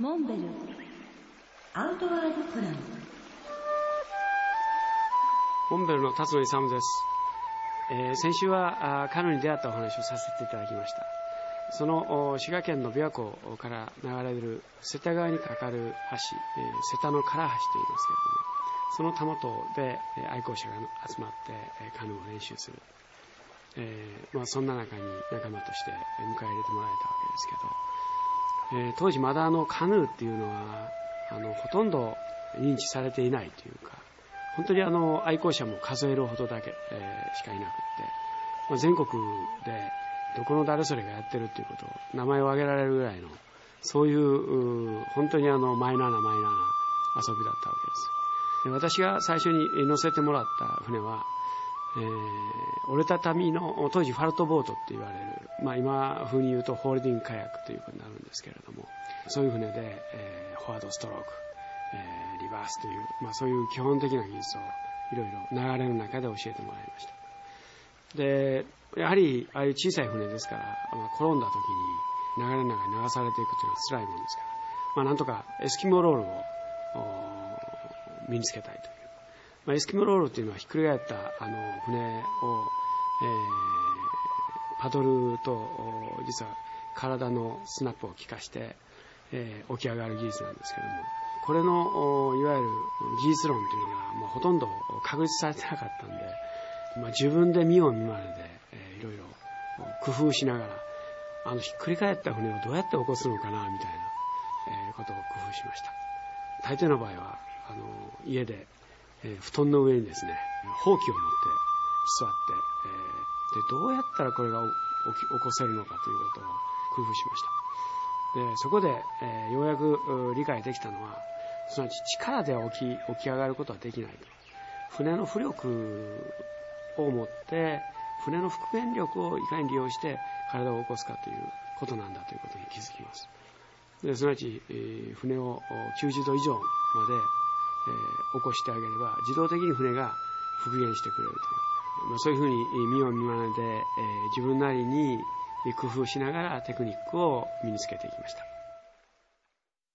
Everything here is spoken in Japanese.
モンベル。アウトワードプランモンベルの辰野勇です、えー先週はあカヌーに出会ったお話をさせていただきました。そのお滋賀県の琵琶湖から流れる瀬田川に架かる橋、えー瀬田の唐橋と言いますけれどもそのたもとでえー愛好者が集まってえーカヌーを練習する、えーまあ、そんな中に仲間としてえー迎え入れてもらえたわけですけど、えー当時まだあのカヌーっていうのはあのほとんど認知されていないというか本当にあの愛好者も数えるほどだけ、えーしかいなくって、まあ、全国でどこの誰それがやってるっていうことを名前を挙げられるぐらいのそういう本当にあのマイナーなマイナーな遊びだったわけです。私が最初に乗せてもらった船は、えー折れたたみの当時ファルトボートって言われる、まあ、今風に言うとホールディングカヤックということになるんですけれどもそういう船で、えーフォワードストロークえーリバースという、まあ、そういう基本的な技術をいろいろ流れの中で教えてもらいました。でやはりああいう小さい船ですから、まあ、転んだ時に流れの中に流されていくというのは辛いものですから、まあ、なんとかエスキモロールを身につけたいと、まあ、エスキモロールというのはひっくり返ったあの船を、えーパドルと実は体のスナップを効かして、えー起き上がる技術なんですけどもこれのいわゆる技術論というのが、まあ、ほとんど確立されてなかったんで、まあ、自分で見よう見まねで、えーいろいろ工夫しながらあのひっくり返った船をどうやって起こすのかなみたいな、えーことを工夫しました。大抵の場合はあの家で、えー布団の上にですねほうきを持って座って、えーでどうやったらこれが起こせるのかということを工夫しました。でそこで、えーようやく理解できたのはすなわち力で起き起き上がることはできないと。船の浮力を持って船の復原力をいかに利用して体を起こすかということなんだということに気づきます。ですなわち、えー船を90度以上まで、えー起こしてあげれば自動的に船が復元してくれるという、まあ、そういうふうに見よう見まねで、えー自分なりに工夫しながらテクニックを身につけていきました。